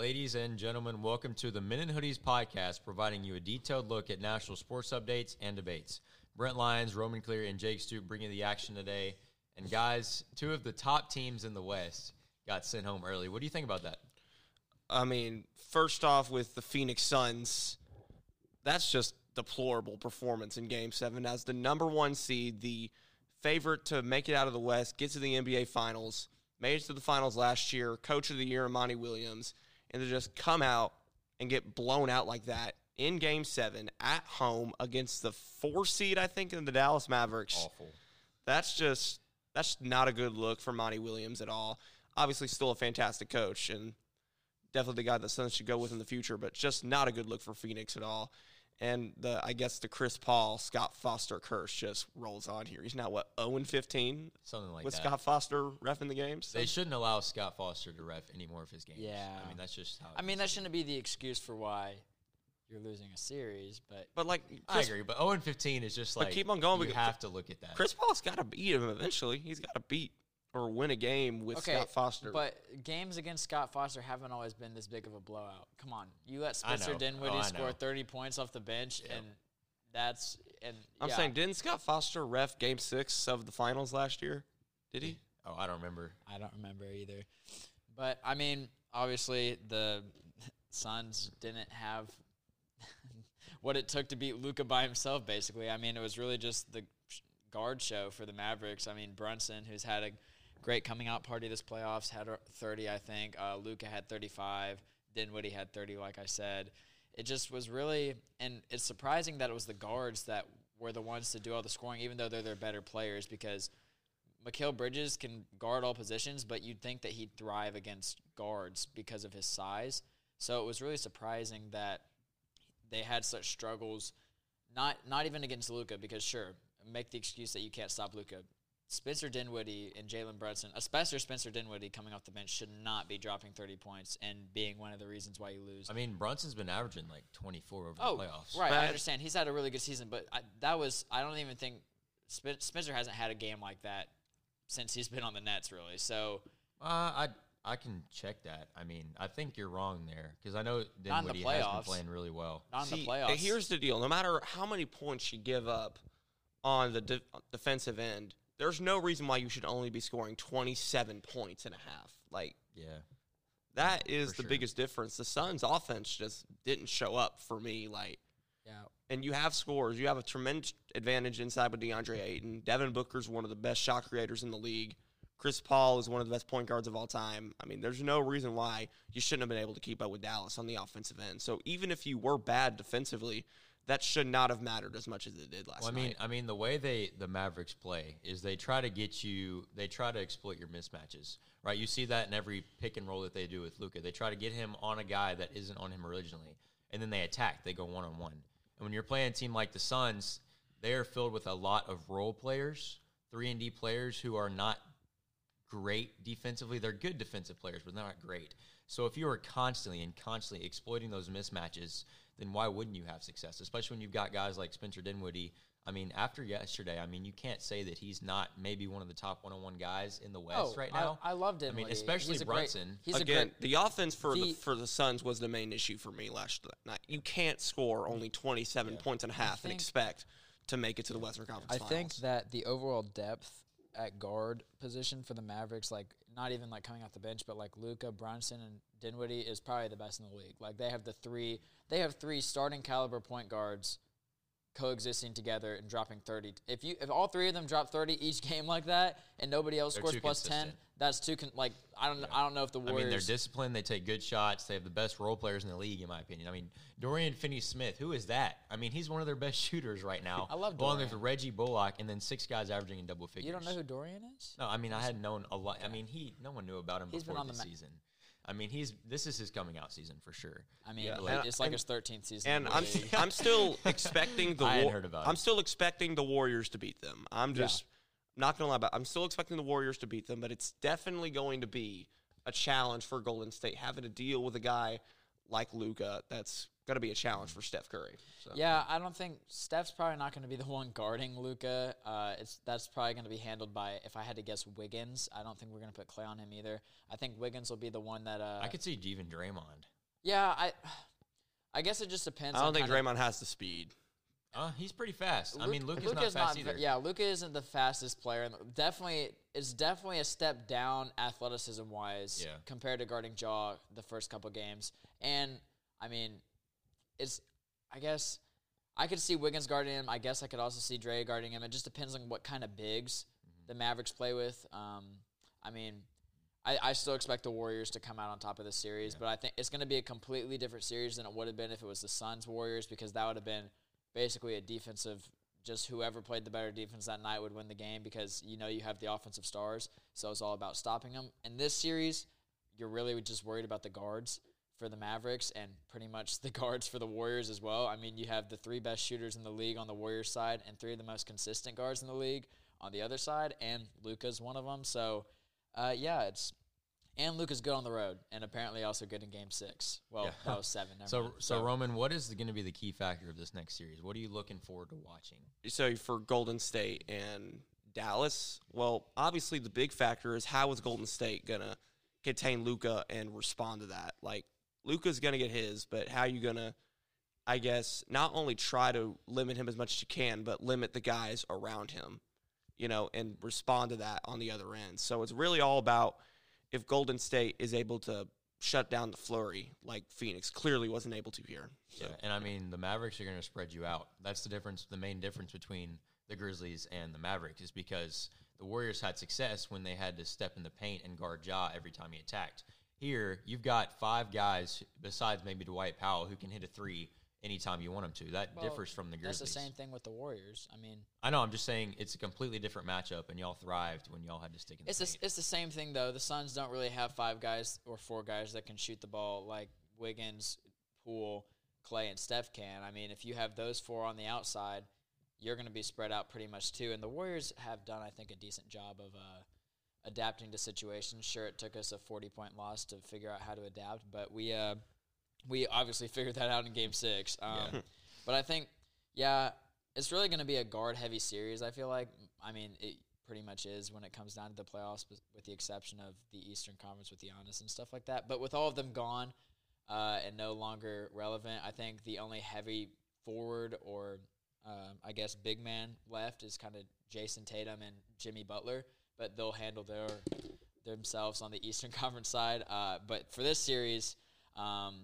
Ladies and gentlemen, welcome to the Men in Hoodies podcast, providing you a detailed look at national sports updates and debates. Brent Lyons, Roman Cleary, and Jake Stute bringing the action today. And guys, two of the top teams in the West got sent home early. What do you think about that? I mean, first off, with the Phoenix Suns, that's just deplorable performance in Game Seven as the number one seed, the favorite to make it out of the West, get to the NBA Finals, made it to the finals last year, Coach of the Year, Monty Williams, and to just come out and get blown out like that in Game Seven at home against the four seed, I think, in the Dallas Mavericks. Awful. That's just that's not a good look for Monty Williams at all. Obviously, still a fantastic coach and definitely the guy the Suns should go with in the future, but just not a good look for Phoenix at all. And the I guess the Chris Paul Scott Foster curse just rolls on here. He's now what 0 15 Something like that. with that. Scott Foster ref in the games. They shouldn't allow Scott Foster to ref any more of his games. Yeah. I mean, that's just how. I mean, that shouldn't be the excuse for why you're losing a series, but but like I agree, but 0 and 15 is just like keep on going You because- have to look at that. Chris Paul's got to beat him eventually. He's got to beat or win a game with okay. Scott Foster. But games against Scott Foster haven't always been this big of a blowout. Come on, you let Spencer know. Dinwiddie Oh, score 30 points off the bench, and that's and I'm yeah. saying, didn't Scott Foster ref Game Six of the finals last year? Did he? oh, I don't remember. I don't remember either. But I mean, obviously the Suns didn't have what it took to beat Luka by himself. Basically, I mean, it was really just the guard show for the Mavericks. I mean, Brunson, who's had a great coming out party this playoffs, had 30, I think. Uh, Luka had 35. Dinwiddie had 30, like I said. It just was really, and it's surprising that it was the guards that were the ones to do all the scoring, even though they're their better players, because Mikal Bridges can guard all positions, but you'd think that he'd thrive against guards because of his size. So it was really surprising that they had such struggles. Not not even against Luka, because sure, make the excuse that you can't stop Luka. Spencer Dinwiddie and Jalen Brunson, especially Spencer Dinwiddie coming off the bench, should not be dropping 30 points and being one of the reasons why you lose. I mean, Brunson's been averaging like 24 over Oh, the playoffs. right. I understand. He's had a really good season, but I, that was I don't even think Spencer hasn't had a game like that since he's been on the Nets, really. So Uh, I I can check that. I mean, I think you're wrong there because I know Not the Dinwiddie has been playing really well. not in See, the playoffs. Here's the deal: no matter how many points you give up on the de- defensive end, there's no reason why you should only be scoring 27 points and a half. Like Yeah. that is For the sure. biggest difference. The Suns' offense just didn't show up for me. Like, yeah. and you have scores. You have a tremendous advantage inside with DeAndre Ayton. Devin Booker's one of the best shot creators in the league. Chris Paul is one of the best point guards of all time. I mean, there's no reason why you shouldn't have been able to keep up with Dallas on the offensive end. So even if you were bad defensively, that should not have mattered as much as it did last Well, I mean, night. I mean, the way they the Mavericks play is they try to get you. They try to exploit your mismatches, right? You see that in every pick and roll that they do with Luka. They try to get him on a guy that isn't on him originally, and then they attack. They go one on one. And when you're playing a team like the Suns, they are filled with a lot of role players, three and D players who are not great defensively. They're good defensive players, but they're not great. So if you are constantly and constantly exploiting those mismatches, then why wouldn't you have success? Especially when you've got guys like Spencer Dinwiddie. I mean, after yesterday, I mean, you can't say that he's not maybe one of the top one-on-one guys in the West Oh, right I- now. I love I mean, especially He's a great- Brunson. he's a Again, great- the offense for the, the- for the Suns was the main issue for me last night. You can't score only 27 points and a half and expect to make it to the Western Conference I Finals. think that the overall depth at guard position for the Mavericks, like not even like coming off the bench, but like Luka, Brunson, and Dinwiddie is probably the best in the league. Like they have the three, they have three starting caliber point guards coexisting together and dropping 30. If you if all three of them drop 30 each game like that and nobody else They're scores plus 10, that's too con- like I don't I don't know if the I mean, they're disciplined. They take good shots. They have the best role players in the league, in my opinion. I mean, Dorian Finney-Smith, who is that? I mean, he's one of their best shooters right now. I love Along Dorian. with Reggie Bullock, and then six guys averaging in double figures. You don't know who Dorian is? No, I mean I had known a lot. I mean he, no one knew about him He's been before on the the ma- season. I mean he's this is his coming out season for sure. I mean, Yeah. like, And- it's like and- his 13th season. And I'm league. I'm still expecting the I War- heard about I'm it. still expecting the Warriors to beat them. I'm just not gonna lie about. I'm still expecting the Warriors to beat them, but it's definitely going to be a challenge for Golden State having to deal with a guy like Luka. That's going to be a challenge for Steph Curry. So. Yeah, I don't think Steph's probably not going to be the one guarding Luka. Uh, it's that's probably going to be handled by, if I had to guess, Wiggins. I don't think we're going to put Clay on him either. I think Wiggins will be the one that. Uh, I could see even Draymond Yeah, I I guess it just depends. I don't on think kind of- Draymond has the speed. Uh, he's pretty fast. I Luke- mean, Luke is Luka's not fast ve- either. Yeah, Luka isn't the fastest player. and Definitely, it's definitely a step down athleticism wise Yeah. compared to guarding Ja the first couple games. And I mean, it's I guess I could see Wiggins guarding him. I guess I could also see Dre guarding him. It just depends on what kind of bigs Mm-hmm. the Mavericks play with. Um, I mean. I, I still expect the Warriors to come out on top of the series, but I think it's going to be a completely different series than it would have been if it was the Suns Warriors because that would have been basically a defensive just whoever played the better defense that night would win the game because you know you have the offensive stars so it's all about stopping them in this series you're really just worried about the guards for the mavericks and pretty much the guards for the warriors as well i mean you have the three best shooters in the league on the warriors side and three of the most consistent guards in the league on the other side and luka's one of them so uh, yeah it's and Luka's good on the road, and apparently also good in Game Six. Well, Yeah. that was seven. never So, mind. so Roman, what is going to be the key factor of this next series? What are you looking forward to watching? So for Golden State and Dallas, well, obviously the big factor is how is Golden State gonna contain Luka and respond to that? Like Luka's gonna get his, but how you gonna, I guess, not only try to limit him as much as you can, but limit the guys around him, you know, and respond to that on the other end. So it's really all about if Golden State is able to shut down the flurry like Phoenix clearly wasn't able to here. So. Yeah, and I mean the Mavericks are going to spread you out. That's the difference. The main difference between the Grizzlies and the Mavericks is because the Warriors had success when they had to step in the paint and guard Ja every time he attacked. Here, you've got five guys besides maybe Dwight Powell who can hit a three anytime you want them to. That Well, differs from the Grizzlies. that's the same thing with the Warriors. I mean, I know. I'm just saying it's a completely different matchup, and y'all thrived when y'all had to stick in the It's paint. the, it's the same thing though. The Suns don't really have five guys or four guys that can shoot the ball like Wiggins, Poole, Clay, and Steph can. I mean, if you have those four on the outside, you're going to be spread out pretty much too. And the Warriors have done, I think, a decent job of uh, adapting to situations. Sure, it took us a 40 point loss to figure out how to adapt, but we uh, we obviously figured that out in Game Six. Um, Yeah. But I think, yeah, it's really going to be a guard heavy series. I feel like. I mean, it pretty much is when it comes down to the playoffs, with- the exception of the Eastern Conference with the Giannis and stuff like that. But with all of them gone uh, and no longer relevant, I think the only heavy forward or um, I guess big man left is kind of Jayson Tatum and Jimmy Butler, but they'll handle their themselves on the Eastern Conference side. Uh, but for this series, um,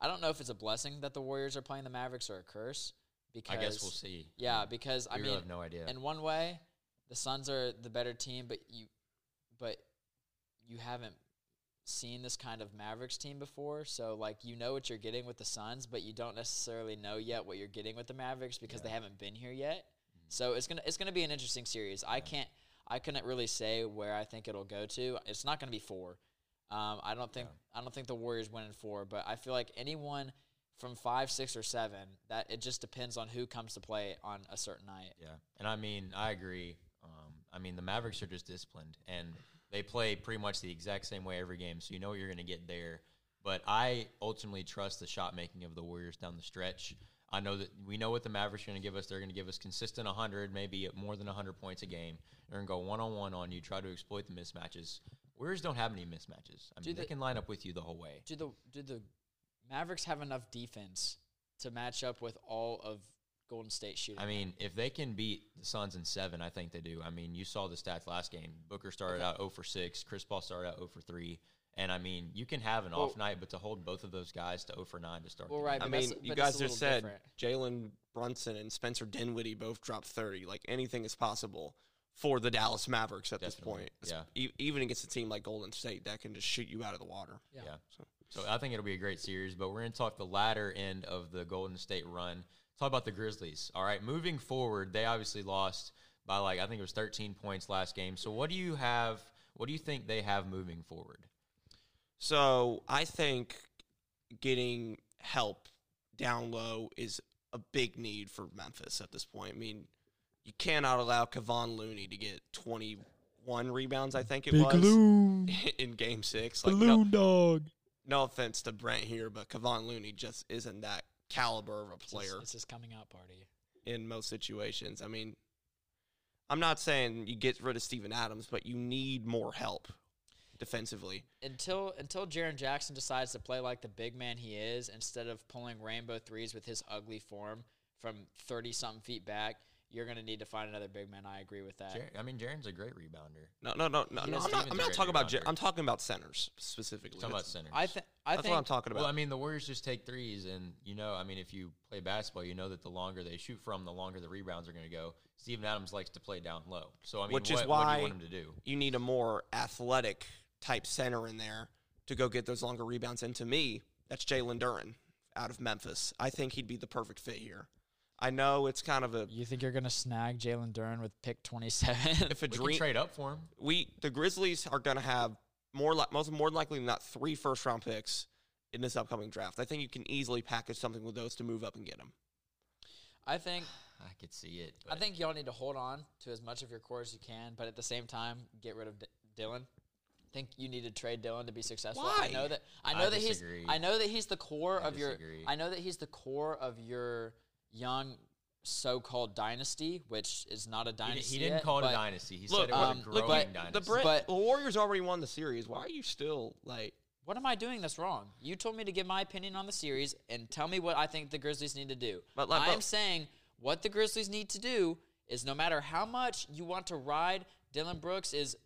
I don't know if it's a blessing that the Warriors are playing the Mavericks or a curse. Because I guess we'll see. Yeah, because we I really mean, have no idea. in one way, the Suns are the better team, but you, but you haven't seen this kind of Mavericks team before. So like you know what you're getting with the Suns, but you don't necessarily know yet what you're getting with the Mavericks because they haven't been here yet. So it's gonna it's gonna be an interesting series. I can't I couldn't really say where I think it'll go to. It's not gonna be four. Um, I don't think I don't think the Warriors win in four, but I feel like anyone from five, six, or seven that it just depends on who comes to play on a certain night. Yeah, and I mean, I agree. Um, I mean, the Mavericks are just disciplined, and they play pretty much the exact same way every game, so you know what you're going to get there. But I ultimately trust the shot making of the Warriors down the stretch. I know that we know what the Mavericks are going to give us. They're going to give us consistent 100, maybe more than 100 points a game. They're going to go one on one on you, try to exploit the mismatches. Warriors don't have any mismatches. I mean, Do they can line up with you the whole way. do the do the Mavericks have enough defense to match up with all of Golden State shooting? I mean, if they can beat the Suns in seven, I think they do. I mean, you saw the stats last game. Booker started out 0 for 6. Chris Paul started out 0 for 3. And I mean, you can have an Well- off night, but to hold both of those guys to 0 for 9 to start Well, the right. I mean, you guys a just said. Jalen Brunson and Spencer Dinwiddie both dropped 30. Like anything is possible for the Dallas Mavericks at Definitely, this point. yeah. E- even against a team like Golden State that can just shoot you out of the water. Yeah. Yeah. So- So I think it'll be a great series, but we're going to talk the latter end of the Golden State run. Talk about the Grizzlies. All right, moving forward, they obviously lost by like I think it was 13 points last game. So what do you have? What do you think they have moving forward? So I think getting help down low is a big need for Memphis at this point. I mean, you cannot allow Kevon Looney to get 21 rebounds, I think it was, in game six. Like, no, dog. no offense to Brent here, but Kevon Looney just isn't that caliber of a player it's his coming out party. in most situations. I mean, I'm not saying you get rid of Steven Adams, but you need more help defensively. until until Jaren Jackson decides to play like the big man he is, instead of pulling rainbow threes with his ugly form from thirty something feet back, you're gonna need to find another big man. I agree with that. Jar- I mean, Jaren's a great rebounder. No, no, no, no. No I'm not. I'm not great talking about. Jar- rebounder. I'm talking about centers specifically. Talking about centers. I think I that's think what I'm talking about. Well, I mean, the Warriors just take threes, and you know, I mean, if you play basketball, you know that the longer they shoot from, the longer the rebounds are going to go. Steven Adams likes to play down low, so I mean, Which what, is what do why you want him to do? you need a more athletic type center in there to go get those longer rebounds. And to me, that's Jalen Duren out of Memphis. I think he'd be the perfect fit here. I know it's kind of a you think you're gonna snag Jalen Duren with pick twenty seven. if a We dream. trade up for him. we the Grizzlies are going to have more like most more likely than not three first round picks in this upcoming draft. I think you can easily package something with those to move up and get them. I think I could see it. I think y'all need to hold on to as much of your core as you can, but at the same time, get rid of D- Dillon. I think you need to trade Dillon to be successful. I know that I I know that he's. I know that he's the core I of your. I know that he's the core of your young so-called dynasty, which is not a dynasty. he didn't yet, call it a dynasty. He Look, said it was um, a look, growing but dynasty. The, Brit, But- the Warriors already won the series. Why are you still like? What am I doing that's wrong? You told me to give my opinion on the series and tell me what I think the Grizzlies need to do. But like- I'm but- saying what the Grizzlies need to do is no matter how much you want to ride Dillon Brooks is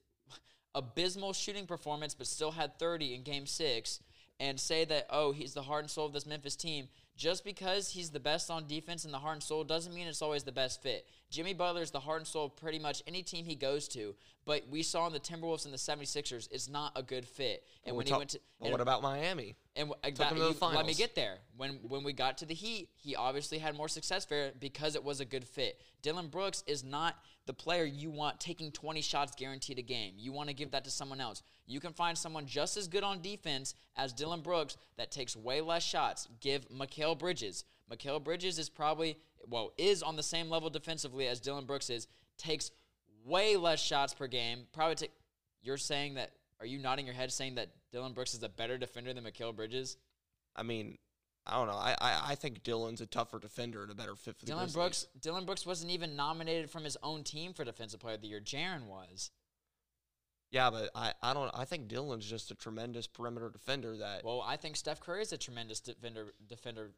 abysmal shooting performance but still had 30 in game 6 and say that oh he's the heart and soul of this Memphis team just because he's the best on defense and the heart and soul doesn't mean it's always the best fit. Jimmy Butler is the heart and soul of pretty much any team he goes to, but we saw in the Timberwolves and the 76ers it's not a good fit. And We're when he talk- went to well, and- what about Miami? and w- Took him to the you- let me get there. When when we got to the Heat, he obviously had more success there because it was a good fit. Dillon Brooks is not the player you want taking 20 shots guaranteed a game. You want to give that to someone else. You can find someone just as good on defense as Dillon Brooks that takes way less shots. Give Mikal Bridges. Mikal Bridges is probably well is on the same level defensively as Dillon Brooks is. Takes way less shots per game. Probably take. You're saying that? Are you nodding your head saying that Dillon Brooks is a better defender than Mikal Bridges? I mean, I don't know. I, I, I think Dillon's a tougher defender and a better fit for the Dillon Grizzlies. Brooks. Dillon Brooks wasn't even nominated from his own team for Defensive Player of the Year. Jaren was. Yeah, but I, I don't. I think Dillon's just a tremendous perimeter defender. That Well, I think Steph Curry is a tremendous defender, defender,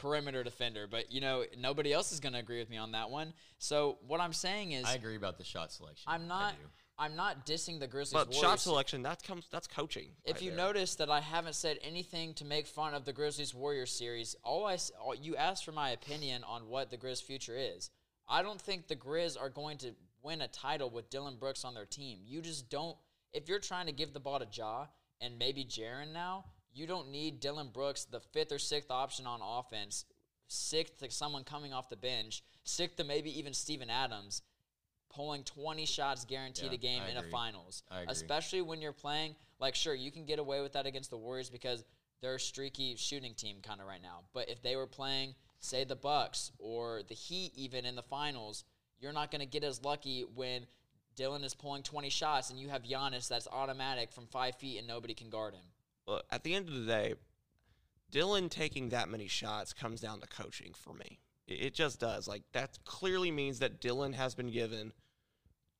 perimeter defender. But you know, nobody else is going to agree with me on that one. So what I'm saying is, I agree about the shot selection. I'm not. I'm not dissing the Grizzlies. but Warriors. shot selection that comes that's coaching. If right you there. notice that I haven't said anything to make fun of the Grizzlies Warriors series, all I s- all, you asked for my opinion on what the Grizz future is. I don't think the Grizz are going to win a title with Dillon Brooks on their team. You just don't. If you're trying to give the ball to Ja and maybe Jaren now, you don't need Dillon Brooks, the fifth or sixth option on offense, sixth to someone coming off the bench, sixth to maybe even Steven Adams, pulling 20 shots guaranteed Yeah, a game I in a finals. Agree. Especially when you're playing, like, sure, you can get away with that against the Warriors because they're a streaky shooting team kind of right now. But if they were playing, say, the Bucks or the Heat even in the finals, you're not going to get as lucky when Dillon is pulling 20 shots and you have Giannis that's automatic from five feet and nobody can guard him. Look, at the end of the day, Dillon taking that many shots comes down to coaching for me. It, it just does. Like that clearly means that Dillon has been given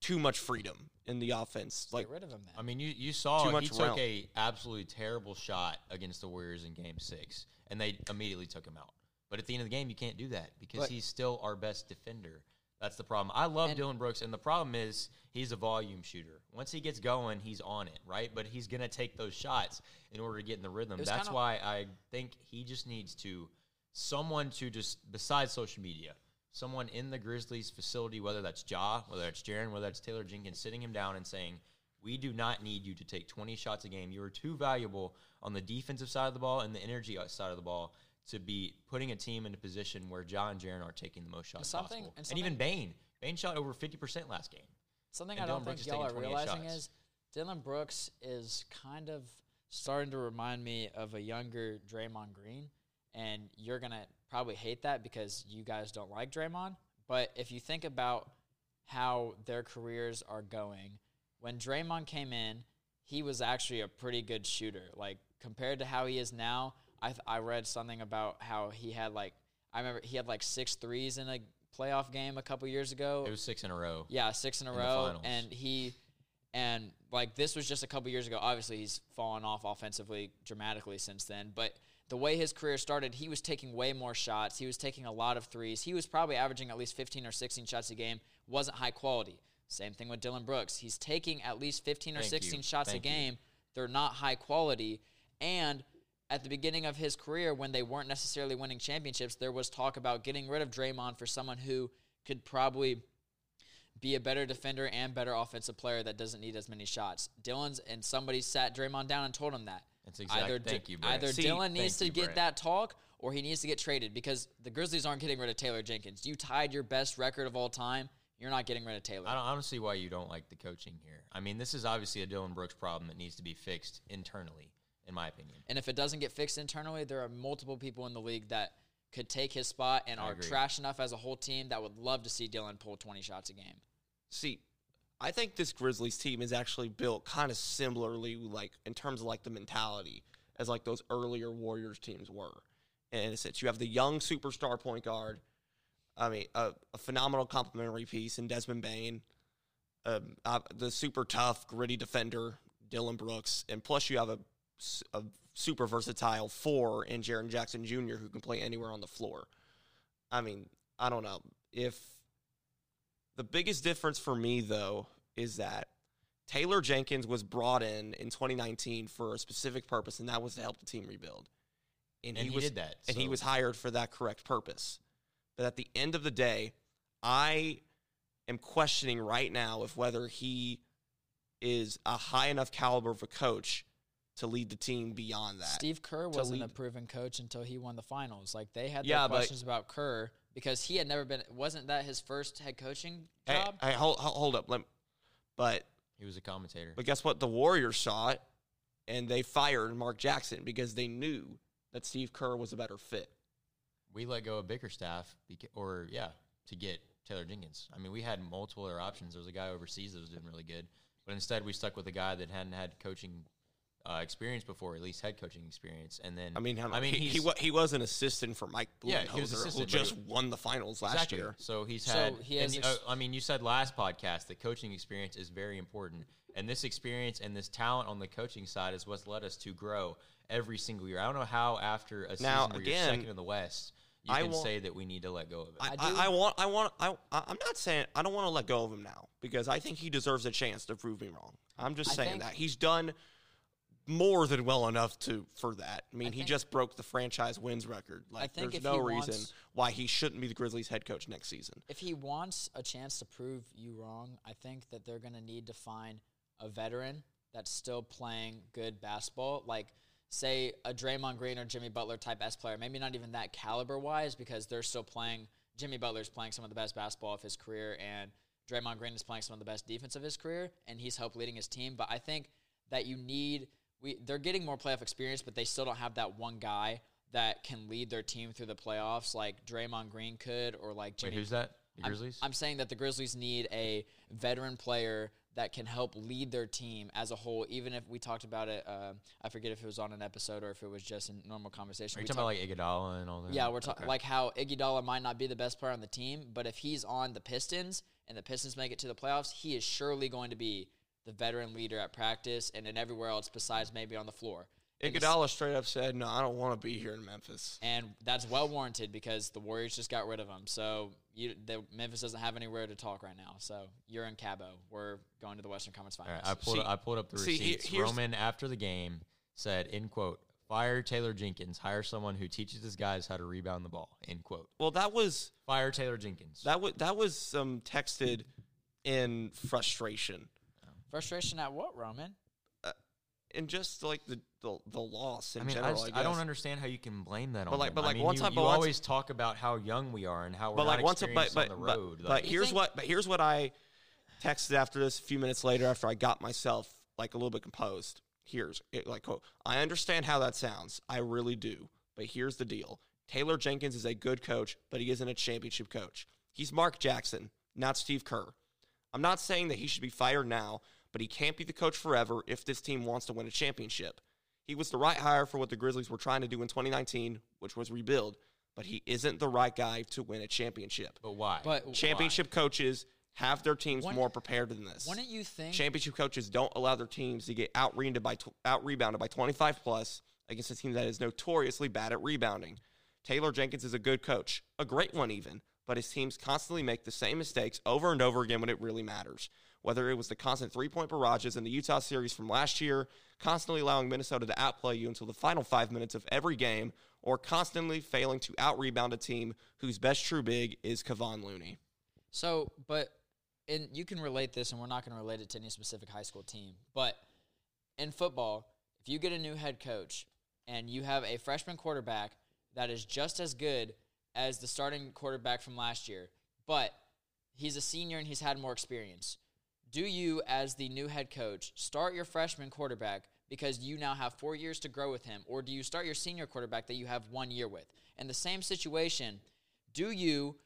too much freedom in the offense. Like Get rid of him then. I mean, you, you saw Too much he took realm. a absolutely terrible shot against the Warriors in Game Six, and they immediately took him out. But at the end of the game, you can't do that because But- he's still our best defender. That's the problem. I love And- Dillon Brooks, and the problem is he's a volume shooter. Once he gets going, he's on it, right? But he's gonna take those shots in order to get in the rhythm. That's kinda- why I think he just needs to someone to just besides social media, someone in the Grizzlies facility, whether that's Ja, whether that's Jaren, whether that's Taylor Jenkins, sitting him down and saying, "We do not need you to take 20 shots a game. You are too valuable on the defensive side of the ball and the energy side of the ball." To be putting a team in a position where Ja and Jaren are taking the most shots something- possible, and and, even Bane, Bane shot over fifty percent last game. Something And I don't Dillon think y'all are realizing shots. is Dillon Brooks is kind of starting to remind me of a younger Draymond Green, and you're gonna probably hate that because you guys don't like Draymond. But if you think about how their careers are going, when Draymond came in, he was actually a pretty good shooter. Like compared to how he is now, I th- I read something about how he had like I remember he had like six threes in a playoff game a couple years ago. It was six in a row. Yeah, six in a in row, and he And like this was just a couple years ago. Obviously, he's fallen off offensively dramatically since then. But the way his career started, he was taking way more shots. He was taking a lot of threes. He was probably averaging at least 15 or 16 shots a game. Wasn't high quality. Same thing with Dillon Brooks. He's taking at least 15 or Thank 16 you. shots Thank a you. game. They're not high quality. And at the beginning of his career, when they weren't necessarily winning championships, there was talk about getting rid of Draymond for someone who could probably be a better defender and better offensive player that doesn't need as many shots. Dillon's and somebody sat Draymond down and told him that. That's exact- Either, thank D- you, Brett. either See, Dillon needs to you, get Brett. that talk or he needs to get traded because the Grizzlies aren't getting rid of Taylor Jenkins. You tied your best record of all time. You're not getting rid of Taylor. I don't, I don't see why you don't like the coaching here. I mean, this is obviously a Dillon Brooks problem that needs to be fixed internally, in my opinion. And if it doesn't get fixed internally, there are multiple people in the league that could take his spot and I are agree. trash enough as a whole team that would love to see Dillon pull 20 shots a game. See, I think this Grizzlies team is actually built kind of similarly, like in terms of like the mentality as like those earlier Warriors teams were. And it's that you have the young superstar point guard. I mean, a, a phenomenal complementary piece in Desmond Bane, um, uh, the super tough, gritty defender Dillon Brooks, and plus you have a, s- a super versatile four in Jaren Jackson Jr. who can play anywhere on the floor. I mean, I don't know if the biggest difference for me, though, is that Taylor Jenkins was brought in in 2019 for a specific purpose, and that was to help the team rebuild. And he was, did that, and he was hired for that correct purpose. But at the end of the day, I am questioning right now if whether he is a high enough caliber of a coach to lead the team beyond that. Steve Kerr wasn't a proven coach until he won the finals. Like they had Yeah, their but- questions about Kerr because he had never been. Wasn't that his first head coaching job? hey, hold, hold hold up. Let, but He was a commentator. But guess what? The Warriors saw it and they fired Mark Jackson because they knew that Steve Kerr was a better fit. we let go of Bickerstaff, beca- or yeah, to get Taylor Jenkins. I mean, we had multiple other options. There was a guy overseas that was doing really good, but instead we stuck with a guy that hadn't had coaching uh, experience before, at least head coaching experience. And then I mean, I, I mean, he, he, he's- he was an assistant for Mike Budenholzer, Yeah, he was who assistant, but just he- won the finals last exactly. year. So he's So had. he has y- ex- uh, I mean, you said last podcast that coaching experience is very important, and this experience and this talent on the coaching side is what's led us to grow every single year. I don't know how after a Now, season where again, you're second in the West, you I can want- say that we need to let go of it. I, I I, want, I want, I, I- I'm not saying I don't want to let go of him now because I think he deserves a chance to prove me wrong. I'm just saying think- that he's done more than well enough to for that. I mean, he think- just broke the franchise wins record. Like, there's no reason wants- why he shouldn't be the Grizzlies head coach next season. if he wants a chance to prove you wrong, I think that they're going to need to find a veteran that's still playing good basketball, like say a Draymond Green or Jimmy Butler type S player. Maybe not even that caliber wise, because they're still playing. Jimmy Butler's playing some of the best basketball of his career, and Draymond Green is playing some of the best defense of his career, and he's helped leading his team. But I think that you need we they're getting more playoff experience, but they still don't have that one guy that can lead their team through the playoffs like Draymond Green could, or like Wait, who's that? The I'm- Grizzlies. I'm, saying that the Grizzlies need a veteran player that can help lead their team as a whole. Even if we talked about it, uh, I forget if it was on an episode or if it was just a normal conversation. Are you We talking about like Iguodala and all that? yeah, we're talking Okay. like how Iguodala might not be the best player on the team, but if he's on the Pistons and the Pistons make it to the playoffs, he is surely going to be the veteran leader at practice and in everywhere else besides maybe on the floor. And the Iguodala straight up said, "No, I don't want to be here in Memphis." and that's well warranted because the Warriors just got rid of him. So you, the, Memphis doesn't have anywhere to talk right now. So you're in Cabo. We're going to the Western Conference Finals. right, I pulled See- I pulled up the see, receipts. here's- Roman after the game said, "In quote, fire Taylor Jenkins. Hire someone who teaches his guys how to rebound the ball." End quote. Well, that was Fire Taylor Jenkins. that was that was um, texted in frustration Frustration at what, Roman? Uh, and just like the the, the loss in I mean, general. I, just, I, I don't understand how you can blame that But on like- him. but I like mean, one you, time- you once- always talk about how young we are and how we're But not like once, but experienced but on the but, road. but Like, You here's think- what but here's what I texted after this a few minutes later after I got myself like a little bit composed. Here's it, like quote, I understand how that sounds. I really do. But here's the deal. Taylor Jenkins is a good coach, but he isn't a championship coach. He's Mark Jackson, not Steve Kerr. I'm not saying that he should be fired now, but he can't be the coach forever if this team wants to win a championship. He was the right hire for what the Grizzlies were trying to do in 2019, which was rebuild, but he isn't the right guy to win a championship. but why? But Championship coaches have their teams Wouldn't- more prepared than this. Wouldn't you think? Championship coaches don't allow their teams to get out rebounded by out rebounded by 25 plus against a team that is notoriously bad at rebounding. Taylor Jenkins is a good coach, a great one even, but his teams constantly make the same mistakes over and over again when it really matters. Whether it was the constant three-point barrages in the Utah series from last year, constantly allowing Minnesota to outplay you until the final 5 minutes of every game, or constantly failing to out-rebound a team whose best true big is Kevon Looney. So, but and you can relate this, and we're not going to relate it to any specific high school team. But in football, if you get a new head coach and you have a freshman quarterback that is just as good as the starting quarterback from last year, but he's a senior and he's had more experience, do you, as the new head coach, start your freshman quarterback because you now have four years to grow with him, or do you start your senior quarterback that you have one year with? In the same situation, do you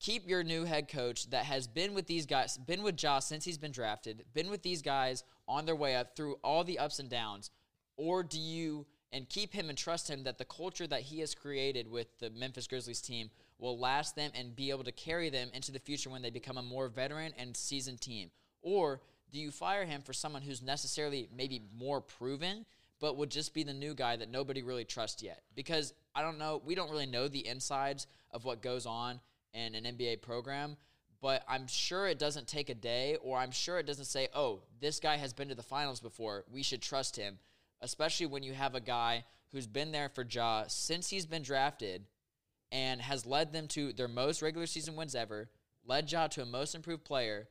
keep your new head coach that has been with these guys, been with Josh since he's been drafted, been with these guys on their way up through all the ups and downs, or do you and keep him and trust him that the culture that he has created with the Memphis Grizzlies team will last them and be able to carry them into the future when they become a more veteran and seasoned team? Or do you fire him for someone who's necessarily maybe more proven, but would just be the new guy that nobody really trusts yet? Because I don't know, we don't really know the insides of what goes on in an NBA program, but I'm sure it doesn't take a day, or I'm sure it doesn't say, oh, this guy has been to the finals before, we should trust him, especially when you have a guy who's been there for Ja since he's been drafted and has led them to their most regular season wins ever, led Ja to a most improved player.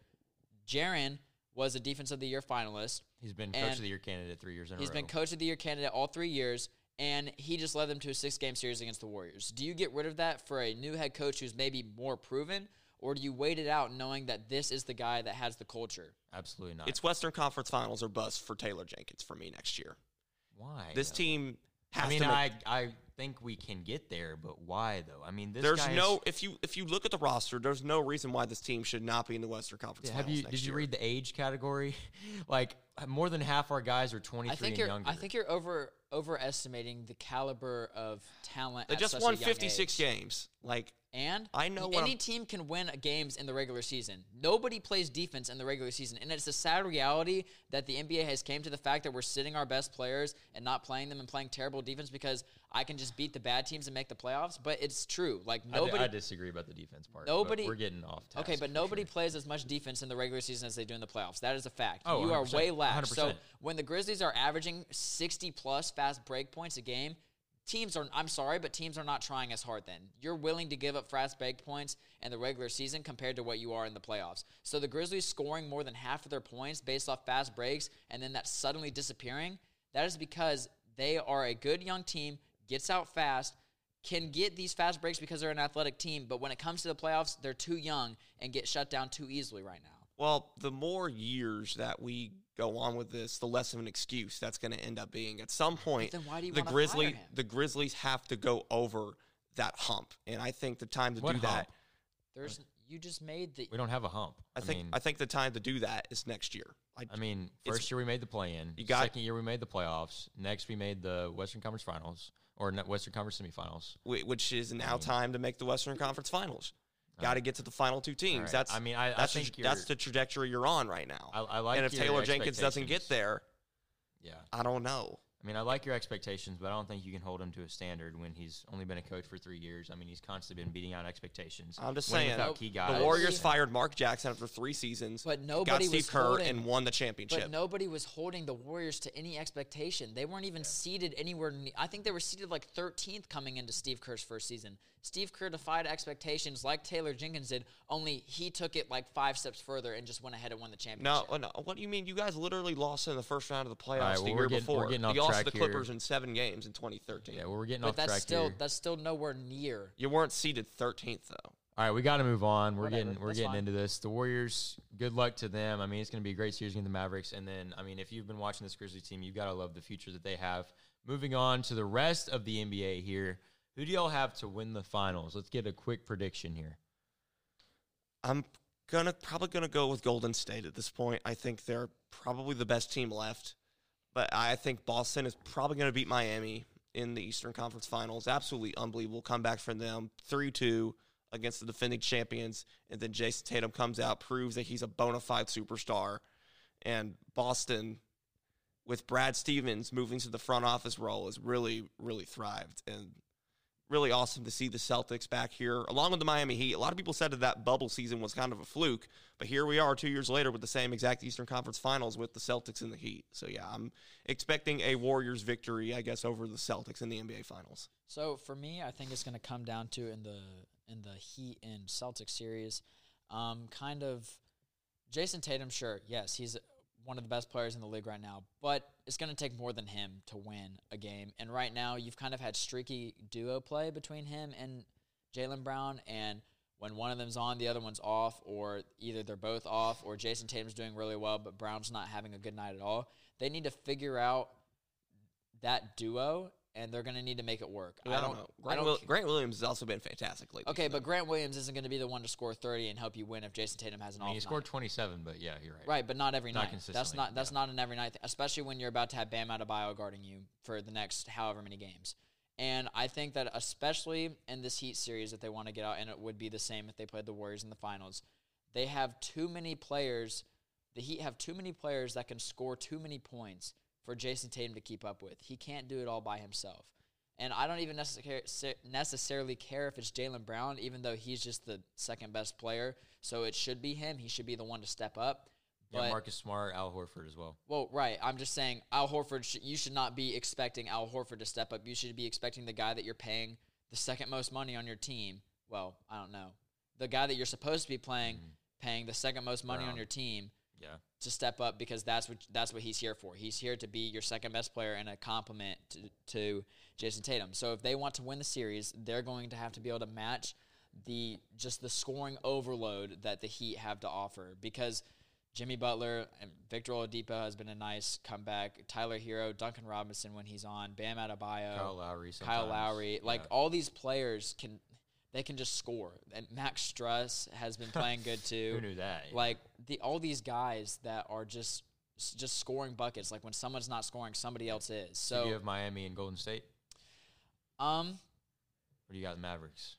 Jaren was a Defense of the Year finalist. He's been coach of the year candidate three years in He's a row. He's been Coach of the Year candidate all three years, and he just led them to a six game series against the Warriors. Do you get rid of that for a new head coach who's maybe more proven, or do you wait it out knowing that this is the guy that has the culture? Absolutely not. It's Western Conference Finals or bust for Taylor Jenkins for me next year. why This team has I mean, to make I I think we can get there, but why though? I mean, this There's guy's- no if you if you look at the roster, there's no reason why this team should not be in the Western Conference Have Finals you next did you year. read the age category? like more than half our guys are 23 I think and you're. younger. I think you're over overestimating the caliber of talent. They just won 56 games. Like And I know any team can win games in the regular season. Nobody plays defense in the regular season, and it's a sad reality that the NBA has came to the fact that we're sitting our best players and not playing them and playing terrible defense because I can just beat the bad teams and make the playoffs. But it's true. Like nobody. I, disagree about the defense part. Nobody- we're getting off. Task Okay, but nobody sure. plays as much defense in the regular season as they do in the playoffs. That is a fact. Oh, you are 100%, way lax. So when the Grizzlies are averaging 60 plus fast break points a game, teams are I'm sorry, but teams are not trying as hard then. You're willing to give up fast break points in the regular season compared to what you are in the playoffs. So the Grizzlies scoring more than half of their points based off fast breaks and then that suddenly disappearing, that is because they are a good young team, gets out fast, can get these fast breaks because they're an athletic team, but when it comes to the playoffs, they're too young and get shut down too easily right now. well, the more years that we go on with this, the less of an excuse that's going to end up being. At some point, then why do you the wanna fire Grizzly the Grizzlies have to go over that hump, and I think the time to What do hump? that. There's you just made the We don't have a hump. I think mean, I think the time to do that is next year. I, I mean, first year we made the play-in. You got- Second year we made the playoffs. Next we made the Western Conference Finals or Western Conference semifinals. which is now time to make the Western Conference Finals. Uh, Got to get to the final two teams. right. That's I mean, I- I that's think the, that's the trajectory you're on right now. I, I like. and if Taylor Jenkins doesn't get there, yeah. I don't know. I mean, I like your expectations, but I don't think you can hold him to a standard when he's only been a coach for three years. I mean, he's constantly been beating out expectations. I'm just saying, without the key The. Warriors see. fired Mark Jackson after three seasons, But nobody got nobody Steve was Kerr holding, and won the championship. But nobody was holding the Warriors to any expectation. They weren't even seeded anywhere. I think they were seeded like 13th coming into Steve Kerr's first season. Steve Kerr defied expectations like Taylor Jenkins did. Only he took it like five steps further and just went ahead and won the championship. No, oh, no, what do you mean? You guys literally lost in the first round of the playoffs right, the well, year we're getting- we're before. getting you off lost to the here. Clippers in seven games in 2013. Yeah, well, we're getting but off that's track still here. that's still nowhere near. You weren't seeded 13th though. All right, we got to move on. We're Whatever, getting we're that's getting fine. into this. The Warriors, good luck to them. I mean, it's going to be a great series against the Mavericks. And then, I mean, if you've been watching this Grizzlies team, you've got to love the future that they have. Moving on to the rest of the NBA here. Who do y'all have to win the finals? Let's get a quick prediction here. I'm gonna probably gonna go with Golden State at this point. I think they're probably the best team left, but I think Boston is probably gonna beat Miami in the Eastern Conference Finals. Absolutely unbelievable comeback from them, three two against the defending champions, and then Jayson Tatum comes out, proves that he's a bona fide superstar, and Boston, with Brad Stevens moving to the front office role, has really, really thrived. And really awesome to see the Celtics back here, along with the Miami Heat. A lot of people said that that bubble season was kind of a fluke, but here we are two years later with the same exact Eastern Conference Finals with the Celtics and the Heat. So yeah, I'm expecting a Warriors victory, I guess, over the Celtics in the NBA Finals. So for me, I think it's going to come down to in the in the Heat and Celtics series, um, kind of Jayson Tatum. Sure, yes, he's one of the best players in the league right now, but it's going to take more than him to win a game. And right now, you've kind of had streaky duo play between him and Jaylen Brown, and when one of them's on, the other one's off, or either they're both off, or Jayson Tatum's doing really well, but Brown's not having a good night at all. They need to figure out that duo and they're going to need to make it work. I, don't, know. Grant, don't, Will, Grant, Williams has also been fantastic lately. Okay, but Grant Williams isn't going to be the one to score 30 and help you win if Jayson Tatum has an I mean, off He scored 27, but yeah, you're right. Right, but not every not night. That's not that's yeah. not an every night, thing, especially when you're about to have Bam Adebayo guarding you for the next however many games. And I think that especially in this Heat series that they want to get out, and it would be the same if they played the Warriors in the finals, they have too many players. The Heat have too many players that can score too many points for Jayson Tatum to keep up with. He can't do it all by himself. And I don't even necessarily care if it's Jaylen Brown, even though he's just the second best player. So it should be him. He should be the one to step up. But, yeah, Marcus Smart, Al Horford as well. Well, right. I'm just saying, Al Horford. Sh- you should not be expecting Al Horford to step up. You should be expecting the guy that you're paying the second most money on your team. Well, I don't know. The guy that you're supposed to be playing, mm-hmm. paying the second most money Brown. on your team yeah. to step up because that's what that's what he's here for. He's here to be your second best player and a compliment to, to Jayson Tatum. So if they want to win the series, they're going to have to be able to match the just the scoring overload that the Heat have to offer because Jimmy Butler and Victor Oladipo has been a nice comeback. Tyler Herro, Duncan Robinson when he's on, Bam Adebayo, Kyle Lowry, sometimes. Kyle Lowry, like yeah. all these players can they can just score. And Max Strus has been playing good too. Who knew that? Like the all these guys that are just just scoring buckets. Like when someone's not scoring, somebody else is. So do you have Miami and Golden State. Um, what do you got, the Mavericks?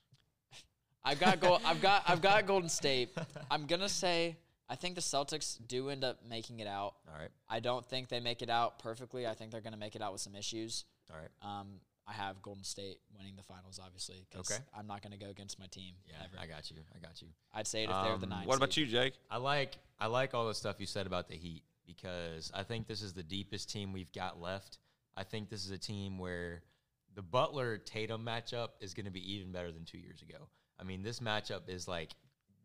I've got go- I've got I've got Golden State. I'm gonna say I think the Celtics do end up making it out. All right. I don't think they make it out perfectly. I think they're gonna make it out with some issues. All right. Um, I have Golden State winning the finals, obviously. okay. I'm not going to go against my team. Yeah, ever. I got you. I got you. I'd say it if um, they're the um, nine. What about you, Jake? I like I like all the stuff you said about the Heat because I think this is the deepest team we've got left. I think this is a team where the Butler Tatum matchup is going to be even better than two years ago. I mean, this matchup is like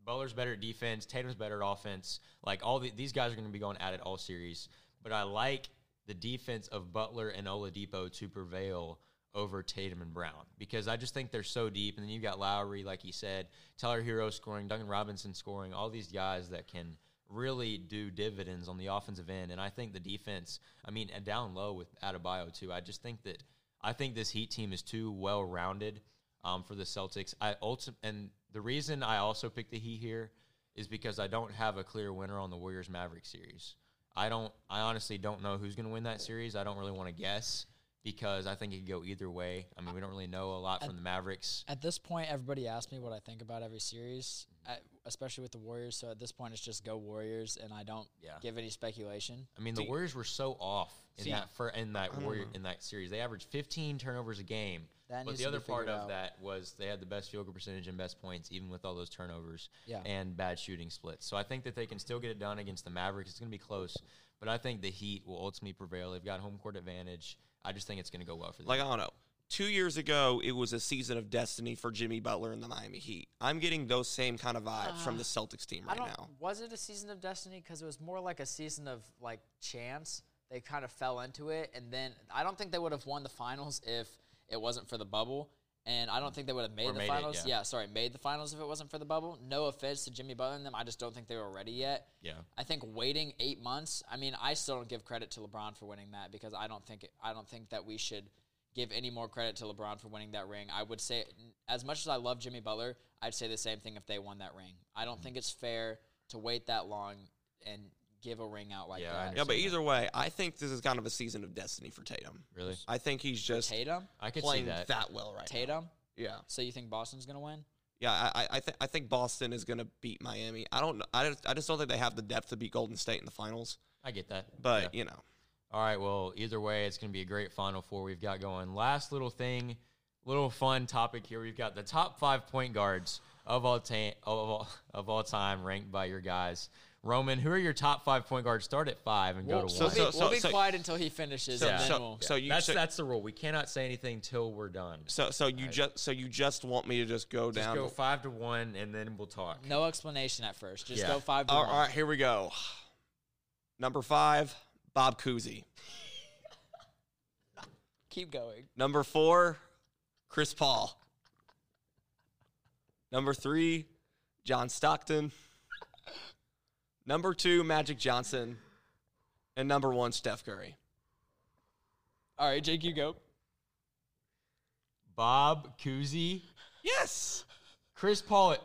Butler's better at defense, Tatum's better at offense. Like all the, these guys are going to be going at it all series. But I like the defense of Butler and Oladipo to prevail over Tatum and Brown because I just think they're so deep. And then you've got Lowry, like he said, Tyler Herro scoring, Duncan Robinson scoring, all these guys that can really do dividends on the offensive end. And I think the defense, I mean, and down low with Adebayo too. I just think that I think this Heat team is too well rounded um, for the Celtics. I ulti- and the reason I also picked the Heat here is because I don't have a clear winner on the Warriors Maverick series. I don't. I honestly don't know who's going to win that series. I don't really want to guess because I think it could go either way. I mean, we don't really know a lot at, from the Mavericks. At this point, everybody asks me what I think about every series, at, especially with the Warriors. So at this point, it's just go Warriors, and I don't yeah. give any speculation. I mean, the Warriors were so off in see, that for in that hmm. Warrior in that series. They averaged 15 turnovers a game. That but the other part of out. that was they had the best field goal percentage and best points, even with all those turnovers yeah. and bad shooting splits. So I think that they can still get it done against the Mavericks. It's going to be close, but I think the Heat will ultimately prevail. They've got home court advantage. I just think it's going to go well for them. Like I don't know. Two years ago, it was a season of destiny for Jimmy Butler and the Miami Heat. I'm getting those same kind of vibes uh, from the uh, Celtics team right now. Was it a season of destiny? Because it was more like a season of like chance. They kind of fell into it, and then I don't think they would have won the finals if it wasn't for the bubble. And I don't think they would have made or the made finals. It, yeah. yeah. sorry, made the finals if it wasn't for the bubble. No offense to Jimmy Butler and them. I just don't think they were ready yet. Yeah. I think waiting eight months. I mean, I still don't give credit to LeBron for winning that because I don't think it, I don't think that we should give any more credit to LeBron for winning that ring. I would say, as much as I love Jimmy Butler, I'd say the same thing if they won that ring. I don't mm-hmm. think it's fair to wait that long and give a ring out like yeah, that. Yeah, but either way, I think this is kind of a season of destiny for Tatum. Really? I think he's just Tatum. I could playing see that. that well right Tatum. Now. Yeah. So you think Boston's gonna win? Yeah, I I, I, th- I think Boston is going to beat Miami. I don't. I just, I just don't think they have the depth to beat Golden State in the finals. I get that. But Yeah. you know, All right. Well, either way, it's going to be a great Final Four we've got going. Last little thing, little fun topic here. We've got the top five point guards of all time of all, of all time ranked by your guys. Roman, who are your top five point guards? Start at five and go We'll, to so- one. be, so- we'll be so- quiet until he finishes, so- and then so- we'll. so you that's so, that's the rule. We cannot say anything till we're done. so so you just so you just want me to just go down. Just down. go five to one, and then we'll talk. no explanation at first. Just Yeah. go five to all, one. all right, here we go. Number five, Bob Cousy. Keep going. Number four, Chris Paul. Number three, John Stockton. Number two, Magic Johnson. And number one, Steph Curry. All right, Jake, you go. Bob Cousy, Yes. Chris Paul.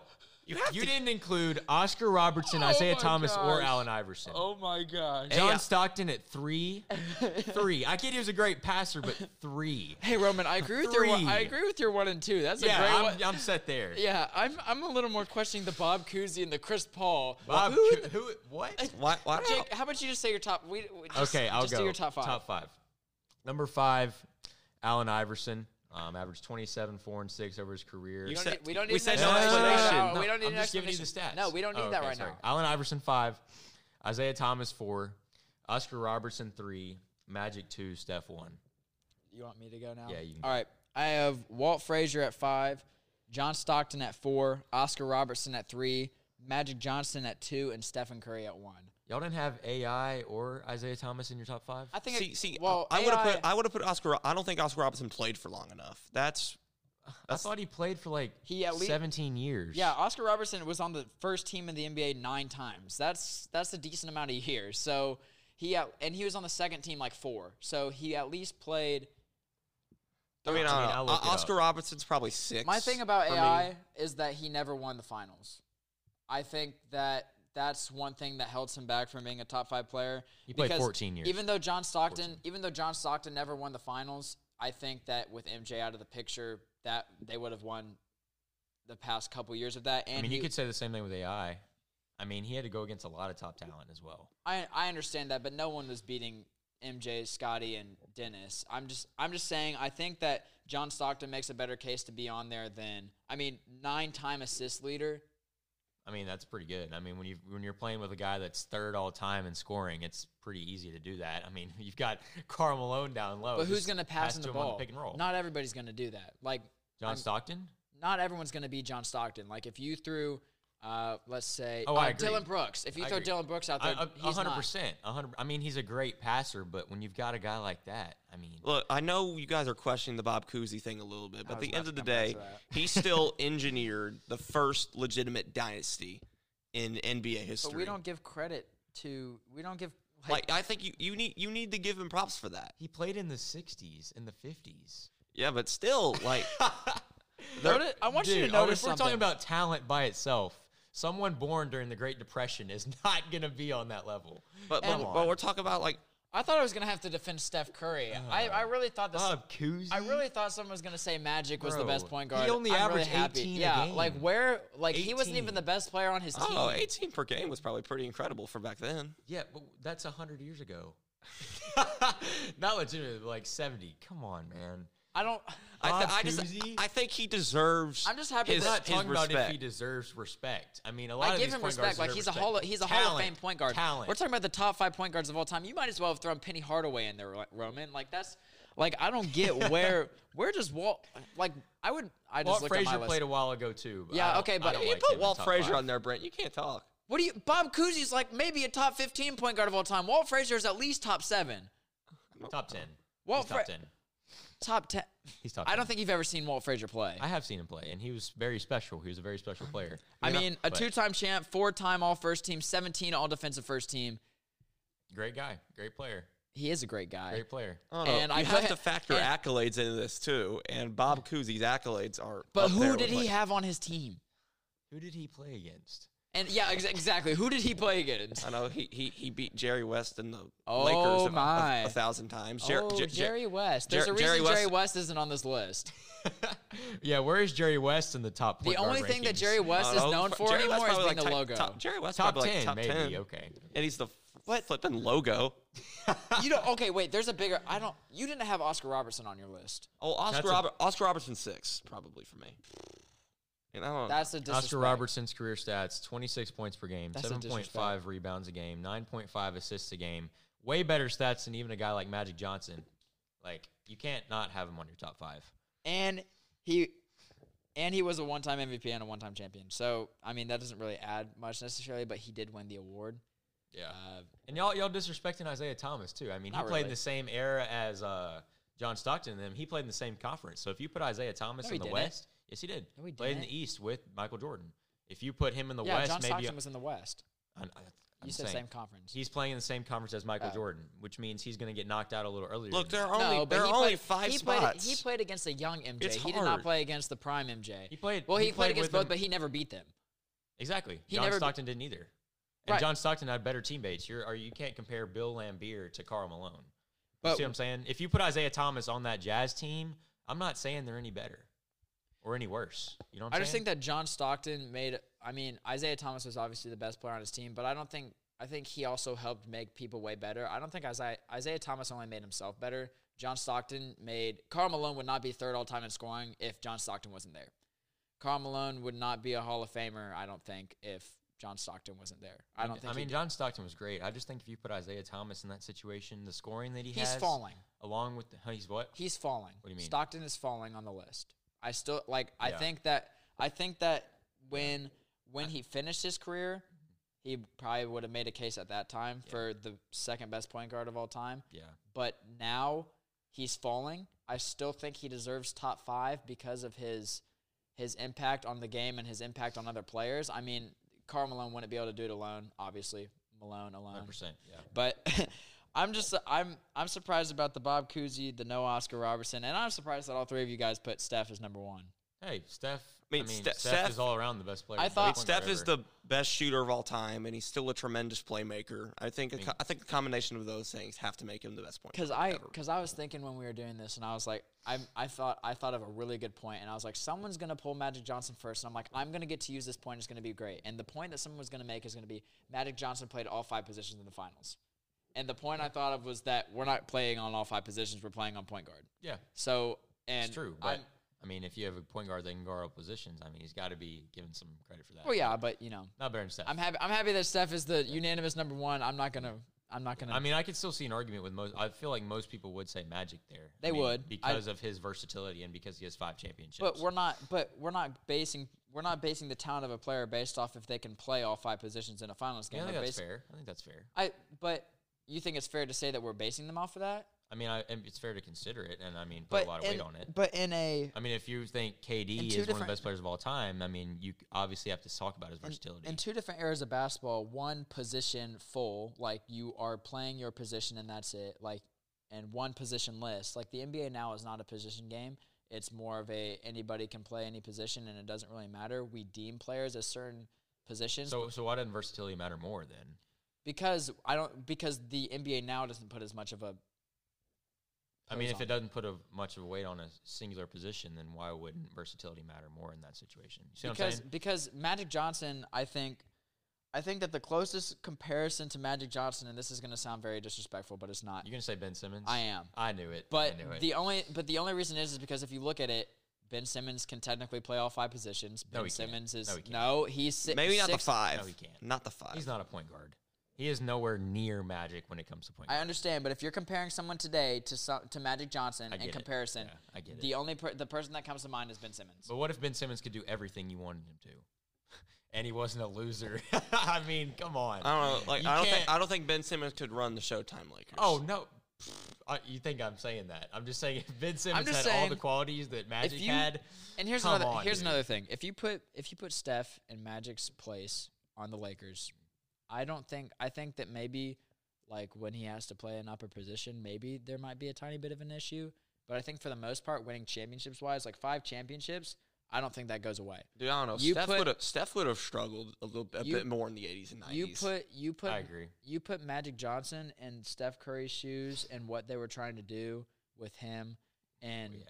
You have You to. didn't include Oscar Robertson, Oh Isiah my Thomas, or gosh. Allen Iverson. Oh my gosh. John I- Stockton at three. three. I get he was a great passer, but three. Hey Roman, I agree with your one, I agree with your one and two. That's a Yeah, great I'm, one. I'm set there. Yeah, I'm I'm a little more questioning the Bob Cousy and the Chris Paul. Bob, Who- Cou- who, what? Why, why not? Jake, how about you just say your top? We, we just, Okay, I'll just go. do your top five. Top five. Number five, Allen Iverson. Um, averaged 27, 4, and 6 over his career. We don't, said- need, we don't we need said an no explanation. No, No, we don't need I'm an just giving you the stats. No, we don't need Oh, that right sorry. now. Allen Iverson, five. Isiah Thomas, four. Oscar Robertson, three. Magic, two. Steph, one. You want me to go now? Yeah, you can All right. I have Walt Frazier at five, John Stockton at four, Oscar Robertson at three, Magic Johnson at two, and Stephen Curry at one. Y'all didn't have AI or Isiah Thomas in your top five? I think. See, it, see, well, I would have put I would have put Oscar. I don't think Oscar Robinson played for long enough. That's I thought he played for like He at lea- 17 years. Yeah, Oscar Robertson was on the first team in the NBA nine times. That's that's a decent amount of years. So he at, and he was on the second team like four. So he at least played. I mean, I I mean, don't know. Oscar up. Robinson's probably six. My thing about for me. AI is that he never won the finals. I think that that's one thing that held him back from being a top five player. He played 14 years. Even though John Stockton, even though John Stockton never won the finals, I think that with MJ out of the picture, that they would have won the past couple years of that. And I mean, he- you could say the same thing with AI. I mean, he had to go against a lot of top talent as well. I I understand that, but no one was beating MJ, Scottie, and Dennis. I'm just I'm just saying I think that John Stockton makes a better case to be on there than I mean nine time assist leader. I mean, that's pretty good. I mean, when you when you're playing with a guy that's third all time in scoring, it's pretty easy to do that. I mean, you've got Karl Malone down low. But who's going to pass him to the ball? pick and roll. Not everybody's going to do that. Like John I'm- Stockton. not everyone's going to be John Stockton. Like if you threw, uh, let's say, Oh, uh, I agree. Dillon Brooks. If you I throw agree. Dillon Brooks out there, a- he's hundred percent, hundred. I mean, he's a great passer, but when you've got a guy like that, I mean, Look, I know you guys are questioning the Bob Cousy thing a little bit, but at the end of the day, he still engineered the first legitimate dynasty in NBA history. But we don't give credit to. We don't give. like. I think you, you need you need to give him props for that. he played in the '60s, in the '50s. Yeah, but still, like Noti- I want you to notice if we're something. talking about talent by itself, someone born during the Great Depression is not going to be on that level. but but, but we're talking about like I thought I was gonna have to defend Steph Curry. Uh, I, I really thought this. Bob Cousy. I really thought someone was gonna say Magic was the best point guard. he guard. only I'm really averaged happy. 18 a Yeah, game. like where, like he wasn't even the best player on his oh, team. oh 18 per game was probably pretty incredible for back then. Yeah, but that's hundred years ago. not legitimately, but like seventy. Come on, man. I don't. I, th- I just Cousy? I think he deserves. I'm just happy his, We're not his talking about respect. if he deserves respect. I mean, a lot I of give these him point respect. guards Like deserve he's a respect. hall. He's a Hall of Talent, Fame point guard. Talent. We're talking about the top five point guards of all time. You might as well have thrown Penny Hardaway in there, Roman. Like that's. Like I don't get where where does Walt like I would I just Walt looked at Frazier my played a while ago too. but Yeah, I don't- okay, I but don't you you like put in Walt top Frazier five. on there, Brent. You can't talk. What do you Bob Cousy's like maybe a top 15 point guard of all time. Walt Frazier is at least top 7. Top ten. Walt He's top Fra- ten. Top 10. He's top. 10. I don't think you've ever seen Walt Frazier play. I have seen him play, and he was very special. He was a very special player. I You know, mean, a but two-time champ, four-time all first team, 17 all defensive first team. great guy, great player, He is a great guy. great player. I don't know. And you I have to factor and- accolades into this too, and Bob Cousy's accolades are. But up there who with, did he like- have on his team? Who did he play against? And yeah, ex- exactly. Who did he play against? I know he, he he beat Jerry West and the Oh, Lakers a- a- A, thousand times. Jer- oh, Jer- Jer- Jerry West. There's Jer- a reason Jerry Jerry West- West isn't on this list. yeah, where is Jerry West in the top? The guard only thing that? Jerry West is known for Jerry West anymore is probably being the like logo. Top, Jerry West top probably ten, like top maybe. ten. Okay. And he's the What? flipping logo. you don't. Okay, wait. There's a bigger. I don't. You didn't have Oscar Robertson on your list. Oh, Oscar That's a- Oscar Robertson six probably for me. And I don't. That's a disrespect. Oscar Robertson's career stats: twenty-six points per game, That's seven point five rebounds a game, nine point five assists a game. Way better stats than even a guy like Magic Johnson. Like you can't not have him on your top five. and he and he was a one-time MVP and a one-time champion. So I mean that doesn't really add much necessarily, but he did win the award. Yeah. Uh, And y'all y'all disrespecting Isiah Thomas too. I mean, he played in the same era as uh, John Stockton and them. He played in the same conference. So if you put Isiah Thomas No, in the didn't. West, yes, he did. No, he played in didn't. the East with Michael Jordan. If you put him in the yeah, West, John maybe Stockton was in the West. I, I, I'm You said saying, same conference. He's playing in the same conference as Michael Oh. Jordan, which means he's going to get knocked out a little earlier. Look, than there him. are only no, there are he only played, five he spots. Played, he played against the young MJ. It's he did not play against the prime MJ. He played. well, he, played, against both, them- but he never beat them. exactly. he John never- Stockton didn't either. And Right. John Stockton had better teammates. You're, or you can't compare Bill Laimbeer to Karl Malone. You But- see what I'm saying? If you put Isiah Thomas on that Jazz team, I'm not saying they're any better or any worse. You know I saying? just think that John Stockton made. I mean, Isiah Thomas was obviously the best player on his team, but I don't think. I think he also helped make people way better. I don't think Isiah, Isiah Thomas only made himself better. John Stockton made. Karl Malone would not be third all time in scoring if John Stockton wasn't there. Karl Malone would not be a Hall of Famer, I don't think, if John Stockton wasn't there. I don't think. I mean. John Stockton was great. I just think if you put Isiah Thomas in that situation, the scoring that he he's has, falling. along with the, he's what? He's falling. What do you mean? Stockton is falling on the list. I still like. I Yeah. think that. I think that when when he finished his career, he probably would have made a case at that time Yeah. for the second best point guard of all time. Yeah. But now he's falling. I still think he deserves top five because of his his impact on the game and his impact on other players. I mean, Karl Malone wouldn't be able to do it alone. Obviously, Malone alone. 100%. Yeah. But I'm just I'm I'm surprised about the Bob Cousy, the no Oscar Robertson, and I'm surprised that all three of you guys put Steph as number one. Hey, Steph. I I mean, mean, Ste- Steph, Steph- is all around the best player. I thought- Steph is the best shooter of all time, and he's still a tremendous playmaker. I think a co- I think the combination of those things have to make him the best point. Because I because I was thinking when we were doing this, and I was like, I I thought I thought of a really good point, and I was like, someone's gonna pull Magic Johnson first, and I'm like, I'm gonna get to use this point. It's gonna be great, and the point that someone was gonna make is gonna be Magic Johnson played all five positions in the finals, and the point I thought of was that we're not playing on all five positions, we're playing on point guard. Yeah, So and it's true. But I'm- I mean, if you have a point guard that can guard all positions, I mean, he's got to be given some credit for that. well, yeah, but you know, Not better than Steph. I'm happy. I'm happy that Steph is the unanimous number one. I'm not gonna. I'm not gonna. I mean, I could still see an argument with most. I feel like most people would say Magic there. They I mean, would. I- because of his versatility and because he has five championships. But we're not. But we're not basing. We're not basing the talent of a player based off if they can play all five positions in a finals yeah, game. I think We're that's basi- fair. I think that's fair. I. But you think it's fair to say that we're basing them off of that? I mean, I, it's fair to consider it, and I mean, put But a lot of in, weight on it. But in a I mean, if you think KD is one of the best players of all time, I mean, you obviously have to talk about his versatility. in two different eras of basketball, one position full, like you are playing your position and that's it, like, and one position list. Like the NBA now is not a position game. It's more of a anybody can play any position and it doesn't really matter. We deem players as certain positions so, so why doesn't versatility matter more then? Because I don't because the NBA now doesn't put as much of a I mean, if on it doesn't put a much of a weight on a singular position, then why wouldn't versatility matter more in that situation? You see what I'm because saying? because Magic Johnson, I think, I think that the closest comparison to Magic Johnson, and this is going to sound very disrespectful, but it's not. You're gonna say Ben Simmons? I am, I knew it. but knew it. the only but the only reason is is because if you look at it, Ben Simmons can technically play all five positions. No, Ben he can't. Simmons is No, he can't. no, he's si- Maybe not the five. No, he can't. Not the five. He's not a point guard. He is nowhere near Magic when it comes to point I guard. understand, but if you're comparing someone today to some, to Magic Johnson I in get it. comparison, Yeah, I get it. the only per, the person that comes to mind is Ben Simmons. But what if Ben Simmons could do everything you wanted him to, and he wasn't a loser? I mean, come on. I don't know. Like You I don't think can't- I don't think Ben Simmons could run the Showtime Lakers. Oh no. I, you think I'm saying that? I'm just saying if Ben Simmons just had all saying, the qualities that Magic you- had. And here's Come another on, here's dude. another thing. If you put if you put Steph in Magic's place on the Lakers, I don't think I think that maybe like when he has to play an upper position, maybe there might be a tiny bit of an issue. But I think for the most part, winning championships wise, like five championships, I don't think that goes away. dude, I don't know. You Steph put- would have Steph would have struggled a little a You- bit more in the 80s and 90s. You put you put I agree. you put Magic Johnson in Steph Curry's shoes and what they were trying to do with him and Yeah.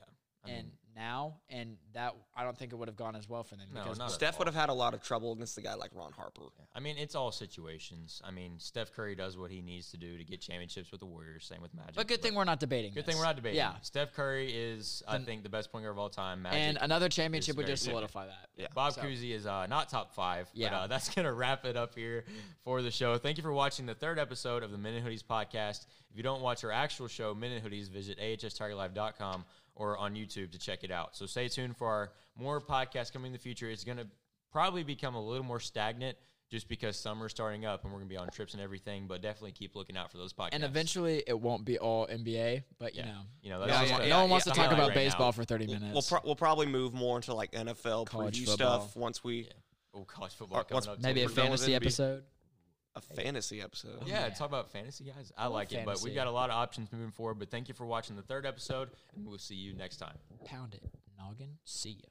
I mean, and now, and that I don't think it would have gone as well for them No, because not Steph all. would have had a lot of trouble against a guy like Ron Harper. I mean, it's all situations. I mean, Steph Curry does what he needs to do to get championships with the Warriors. Same with Magic. But good thing we're not debating. Good this. thing we're not debating. Yeah, Steph Curry is, I think, the best point guard of all time. Magic. and another championship would just good. solidify that. Yeah. Bob So- Cousy is uh, not top five, but Yeah. uh, that's going to wrap it up here for the show. Thank you for watching the third episode of the Men in Hoodies podcast. If you don't watch our actual show, Men in Hoodies, visit ahstargetlive.com or on YouTube to check it out. So stay tuned for our more podcasts coming in the future. It's going to probably become a little more stagnant just because summer's starting up and we're going to be on trips and everything, but definitely keep looking out for those podcasts. And eventually, it won't be all NBA, but you yeah. know, you know, Yeah, that's yeah, no a- one wants a to talk about right now. baseball for 30 minutes. We'll, pro- we'll probably move more into like NFL College preview football. stuff once we Yeah. Oh, college football Or what's- coming up. Maybe a we're done with fantasy NBA. episode. A fantasy episode. Yeah, Yeah. talk about fantasy, guys. I love like it, but we've got a lot of options moving forward. But thank you for watching the third episode, and we'll see you next time. Pound it, noggin. See ya.